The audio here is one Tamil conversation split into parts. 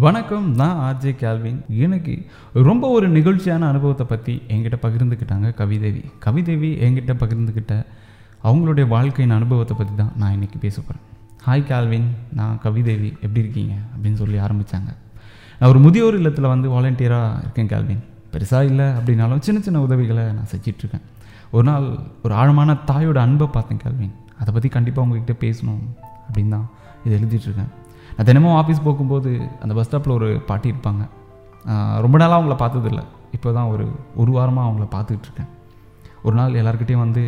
வணக்கம் நான் ஆர்ஜே கேல்வின். எனக்கு ரொம்ப ஒரு நிகழ்ச்சியான அனுபவத்தை பற்றி என்கிட்ட பகிர்ந்துக்கிட்டாங்க கவிதேவி. கவிதேவி என்கிட்ட பகிர்ந்துக்கிட்ட அவங்களுடைய வாழ்க்கையின் அனுபவத்தை பற்றி தான் நான் இன்றைக்கி பேச போகிறேன் ஹாய் கேல்வின் நான் கவிதேவி. எப்படி இருக்கீங்க? அப்படின்னு சொல்லி ஆரம்பித்தாங்க நான் ஒரு முதியோர் இல்லத்தில் வந்து வாலண்டியராக இருக்கேன் கேல்வின். பெருசாக இல்லை அப்படின்னாலும் சின்ன சின்ன உதவிகளை நான் செஞ்சிட்ருக்கேன் ஒரு நாள் ஒரு ஆழமான தாயோட அன்பை பார்த்தேன் கேள்வின் அதை பற்றி கண்டிப்பாக உங்ககிட்ட பேசணும் அப்படின்னு தான் இது எழுதிட்டுருக்கேன் நான் தினமும் ஆஃபீஸ் போகும்போது அந்த பஸ் ஸ்டாப்பில் ஒரு பாட்டி இருப்பாங்க. ரொம்ப நாளாக அவங்கள பார்த்ததில்ல. இப்போ தான் ஒரு ஒரு வாரமாக அவங்கள பார்த்துட்ருக்கேன். ஒரு நாள் எல்லாருக்கிட்டேயும் வந்து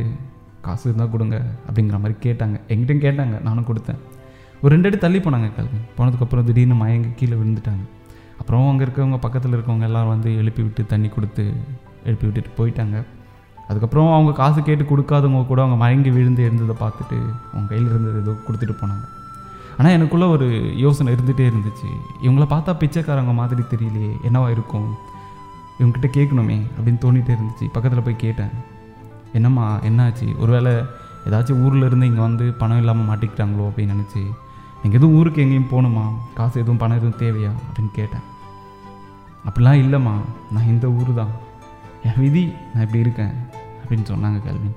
காசு இருந்தால் கொடுங்க அப்படிங்கிற மாதிரி கேட்டாங்க. எங்கிட்டையும் கேட்டாங்க. நானும் கொடுத்தேன். ஒரு ரெண்டு அடி தள்ளி போனாங்க கல்வி. போனதுக்கப்புறம் திடீர்னு மயங்கி கீழே விழுந்துட்டாங்க. அப்புறம் அங்கே இருக்கவங்க பக்கத்தில் இருக்கவங்க எல்லோரும் வந்து எழுப்பி விட்டு தண்ணி கொடுத்து எழுப்பி விட்டுட்டு போயிட்டாங்க. அதுக்கப்புறம் அவங்க காசு கேட்டு கொடுக்காதவங்க கூட அவங்க மயங்கி விழுந்து இருந்ததை பார்த்துட்டு அவங்க கையில் இருந்தது ஏதோ கொடுத்துட்டு போனாங்க. ஆனால் எனக்குள்ளே ஒரு யோசனை இருந்துகிட்டே இருந்துச்சு. இவங்கள பார்த்தா பிச்சைக்காரங்க மாதிரி தெரியலையே என்னவா இருக்கும்? இவங்ககிட்ட கேட்கணுமே அப்படின்னு தோணிகிட்டே இருந்துச்சு. பக்கத்தில் போய் கேட்டேன். என்னம்மா என்னாச்சு? ஒருவேளை ஏதாச்சும் ஊரில் இருந்து இங்கே வந்து பணம் இல்லாமல் மாட்டிக்கிட்டாங்களோ அப்படின்னு நினச்சி நீங்கள் எதுவும் ஊருக்கு எங்கேயும் போகணுமா? காசு எதுவும் பணம் எதுவும் தேவையா? அப்படின்னு கேட்டேன். அப்படிலாம் இல்லைம்மா. நான் இந்த ஊர் தான். என் விதி நான் இப்படி இருக்கேன். அப்படின்னு சொன்னாங்க கேள்வின்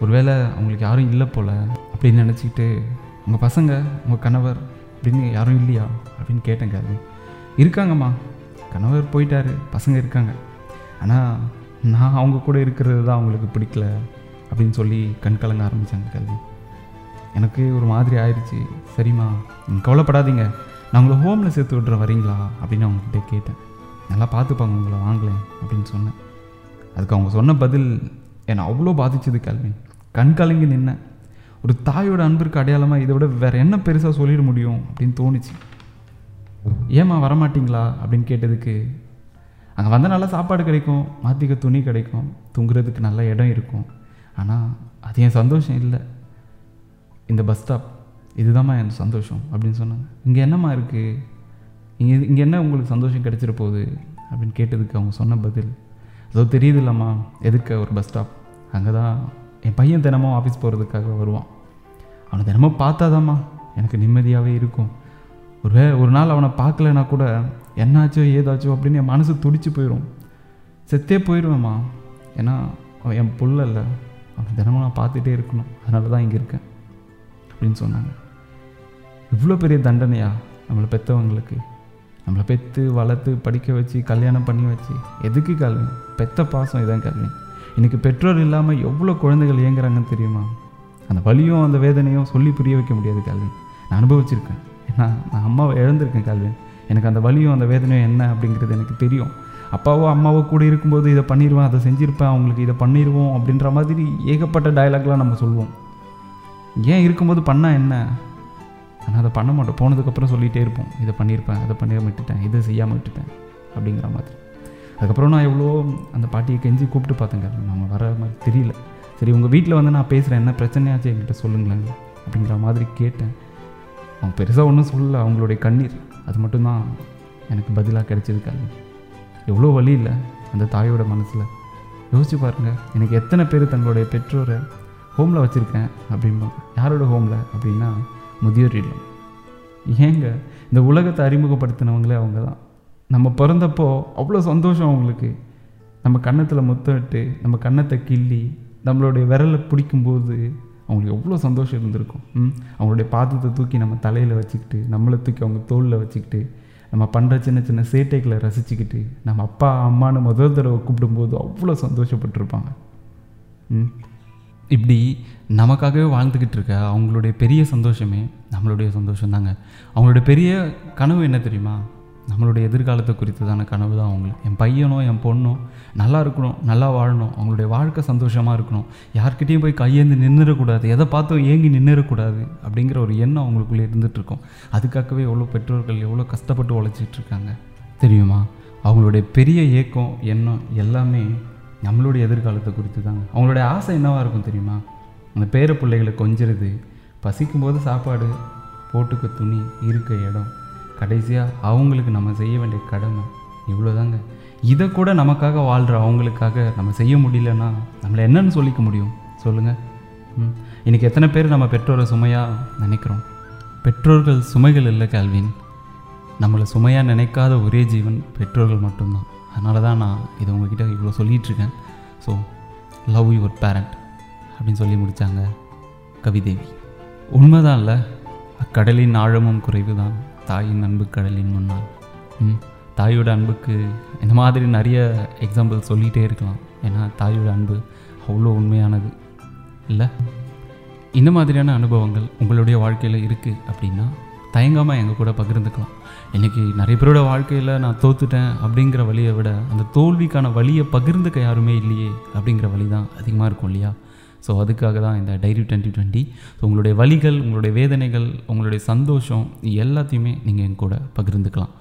ஒருவேளை அவங்களுக்கு யாரும் இல்லை போல் அப்படின்னு நினச்சிக்கிட்டு உங்கள் பசங்க உங்கள் கணவர் அப்படின்னு யாரும் இல்லையா? அப்படின்னு கேட்டேன் கேள்வி இருக்காங்கம்மா. கணவர் போயிட்டாரு பசங்க இருக்காங்க. ஆனால் நான் அவங்க கூட இருக்கிறது தான் அவங்களுக்கு பிடிக்கல அப்படின்னு சொல்லி கண் கலங்க ஆரம்பித்தாங்க கல்வி. எனக்கு ஒரு மாதிரி ஆயிடுச்சு சரிம்மா நீங்கள் கவலைப்படாதீங்க. நான் உங்களை ஹோமில் சேர்த்து விட்றேன் வரீங்களா? அப்படின்னு அவங்கக்கிட்ட கேட்டேன். நல்லா பார்த்துப்பாங்க உங்களை வாங்கலேன் அப்படின்னு சொன்னேன். அதுக்கு அவங்க சொன்ன பதில் என்னை அவ்வளோ பாதிச்சது கல்வி. கண் கலங்கி நின்னேன். ஒரு தாயோட அன்பிற்கு அடையாளமாக இதை விட வேறு என்ன பெருசாக சொல்லிட முடியும் அப்படின்னு தோணுச்சு. ஏம்மா வரமாட்டிங்களா? அப்படின்னு கேட்டதுக்கு அங்கே வந்தால் நல்லா சாப்பாடு கிடைக்கும் மாற்றிக்க துணி கிடைக்கும் தூங்குறதுக்கு நல்ல இடம் இருக்கும். ஆனால் அது என் சந்தோஷம் இல்லை. இந்த பஸ் ஸ்டாப் இதுதாம்மா என் சந்தோஷம் அப்படின்னு சொன்னாங்க. இங்கே என்னம்மா இருக்குது இங்கே இங்கே என்ன உங்களுக்கு சந்தோஷம் கிடைச்சிட போகுது? அப்படின்னு கேட்டதுக்கு அவங்க சொன்ன பதில் அதோ தெரியுது இல்லைம்மா எதுக்கு ஒரு பஸ் ஸ்டாப் அங்கே தான் என் பையன் தினமும் ஆஃபீஸ் போகிறதுக்காக வருவான். அவனை தினமும் பார்த்தாதாம்மா எனக்கு நிம்மதியாகவே இருக்கும். ஒரு ஒரு நாள் அவனை பார்க்கலனா கூட என்னாச்சோ ஏதாச்சோ அப்படின்னு என் மனசு துடிச்சு போயிடும் செத்தே போயிடுவேம்மா ஏன்னா அவன் என் புள்ள இல்லை. அவனை தினமும் நான் பார்த்துட்டே இருக்கணும். அதனால தான் இங்கே இருக்கேன் அப்படின்னு சொன்னாங்க. இவ்வளோ பெரிய தண்டனையா நம்மளை பெற்றவங்களுக்கு நம்மளை பெற்று வளர்த்து படிக்க வச்சு கல்யாணம் பண்ணி வச்சு. எதுக்கு கல்வி? பெத்த பாசம் இதான் கல்வி. இன்றைக்கி பெற்றோர் இல்லாமல் எவ்வளோ குழந்தைகள் இயங்குறாங்கன்னு தெரியுமா? அந்த வலியும் அந்த வேதனையும் சொல்லி புரிய வைக்க முடியாது கல்வி நான் அனுபவிச்சிருக்கேன். ஏன்னா நான் அம்மாவை இழந்திருக்கேன் கல்வி எனக்கு அந்த வலியும் அந்த வேதனையும் என்ன அப்படிங்கிறது எனக்கு தெரியும். அப்பாவோ அம்மாவோ கூட இருக்கும்போது இதை பண்ணிடுவேன் அதை செஞ்சுருப்பேன் அவங்களுக்கு இதை பண்ணிடுவோம் அப்படின்ற மாதிரி ஏகப்பட்ட டயலாக்லாம் நம்ம சொல்லுவோம் ஏன் இருக்கும்போது பண்ணால் என்ன? ஆனால் அதை பண்ண மாட்டோம். போனதுக்கப்புறம் சொல்லிகிட்டே இருப்போம். இதை பண்ணியிருப்பேன் அதை பண்ணி விட்டுட்டேன் இதை செய்யாமல் விட்டுட்டேன் அப்படிங்கிற மாதிரி. அதுக்கப்புறம் நான் எவ்வளோ அந்த பாட்டியை கெஞ்சி கூப்பிட்டு பார்த்தேங்க. அவங்க வர மாதிரி தெரியல. சரி உங்கள் வீட்டில் வந்து நான் பேசுகிறேன் என்ன பிரச்சனையாச்சு? என்கிட்ட சொல்லுங்களேன் அப்படிங்கிற மாதிரி கேட்டேன். அவங்க பெருசாக ஒன்றும் சொல்லலை. அவங்களுடைய கண்ணீர். அது மட்டும்தான் எனக்கு பதிலாக கிடச்சிருக்காங்க எவ்வளோ வழி இல்லை அந்த தாயோட மனசில். யோசிச்சு பாருங்கள் எனக்கு எத்தனை பேர் தங்களுடைய பெற்றோரை ஹோமில் வச்சுருக்கேன் அப்படின்பா யாரோட ஹோமில் அப்படின்னா முதியோர் இல்லம். ஏங்க இந்த உலகத்தை அறிமுகப்படுத்தினவங்களே அவங்க தான் நம்ம பிறந்தப்போ அவ்வளோ சந்தோஷம் அவங்களுக்கு. நம்ம கன்னத்தில் முத்தமிட்டு நம்ம கன்னத்தை கிள்ளி நம்மளுடைய விரலை பிடிக்கும்போது அவங்களுக்கு எவ்வளோ சந்தோஷம் இருந்திருக்கும். அவங்களுடைய பாதத்தை தூக்கி நம்ம தலையில் வச்சுக்கிட்டு நம்மளை தூக்கி அவங்க தோளில் வச்சுக்கிட்டு நம்ம பண்ணுற சின்ன சின்ன சேட்டைகளை ரசிச்சுக்கிட்டு நம்ம அப்பா அம்மானு முதல் தடவை கூப்பிடும்போது அவ்வளோ சந்தோஷப்பட்டிருப்பாங்க. ம்? இப்படி நமக்காகவே வாழ்ந்துக்கிட்டு இருக்க அவங்களுடைய பெரிய சந்தோஷமே நம்மளுடைய சந்தோஷம் தாங்க அவங்களுடைய பெரிய கனவு என்ன தெரியுமா? நம்மளுடைய எதிர்காலத்தை குறித்ததான கனவு தான் அவங்களுக்கு. என் பையனோ என் பொண்ணோ நல்லா இருக்கணும் நல்லா வாழணும் அவங்களுடைய வாழ்க்கை சந்தோஷமாக இருக்கணும். யார்கிட்டேயும் போய் கையேந்து நின்றுடக்கூடாது எதை பார்த்தும் ஏங்கி நின்றுடக்கூடாது அப்படிங்கிற ஒரு எண்ணம் அவங்களுக்குள்ளே இருந்துகிட்ருக்கோம் அதுக்காகவே எவ்வளோ பெற்றோர்கள் எவ்வளோ கஷ்டப்பட்டு உழைச்சிட்டு இருக்காங்க தெரியுமா? அவங்களுடைய பெரிய ஏக்கம் எண்ணம் எல்லாமே நம்மளுடைய எதிர்காலத்தை குறித்து தாங்க அவங்களுடைய ஆசை என்னவாக இருக்கும் தெரியுமா? அந்த பேர பிள்ளைகளை கொஞ்சிறது பசிக்கும்போது சாப்பாடு போட்டுக்க துணி இருக்க இடம் கடைசியாக அவங்களுக்கு நம்ம செய்ய வேண்டிய கடமை இவ்வளோதாங்க இதை கூட நமக்காக வாழ்கிற அவங்களுக்காக நம்ம செய்ய முடியலன்னா நம்மளை என்னன்னு சொல்லிக்க முடியும்? சொல்லுங்கள் ம். இன்றைக்கி எத்தனை பேர் நம்ம பெற்றோரை சுமையாக நினைக்கிறோம்? பெற்றோர்கள் சுமைகள் இல்லை கல்வின் நம்மளை சுமையாக நினைக்காத ஒரே ஜீவன் பெற்றோர்கள் மட்டும்தான். அதனால தான் நான் இதை உங்ககிட்ட இவ்வளோ சொல்லிகிட்ருக்கேன் ஸோ லவ் யுவர் பேரண்ட் அப்படின்னு சொல்லி முடித்தாங்க கவிதேவி. உண்மைதான் இல்லை. அக்கடலின் ஆழமும் குறைவு தான் தாயின் அன்பு கடலின் முன்னால். ம் தாயோட அன்புக்கு இந்த மாதிரி நிறைய எக்ஸாம்பிள் சொல்லிகிட்டே இருக்கலாம். ஏன்னா தாயோட அன்பு அவ்வளோ உண்மையானது. இல்லை? இந்த மாதிரியான அனுபவங்கள் உங்களுடைய வாழ்க்கையில் இருக்குது அப்படின்னா தயங்காமல் எங்கள் கூட பகிர்ந்துக்கலாம். இன்றைக்கி நிறைய பேரோட வாழ்க்கையில் நான் தோத்துட்டேன் அப்படிங்கிற வழியை விட அந்த தோல்விக்கான வழியை பகிர்ந்துக்க யாருமே இல்லையே அப்படிங்கிற வழி தான் அதிகமாக இருக்கும் இல்லையா? ஸோ அதுக்காக தான் இந்த டைரி டுவெண்ட்டி டுவெண்ட்டி ஸோ உங்களுடைய வழிகள் உங்களுடைய வேதனைகள் உங்களுடைய சந்தோஷம் எல்லாத்தையுமே நீங்கள் என் கூட பகிர்ந்துக்கலாம்.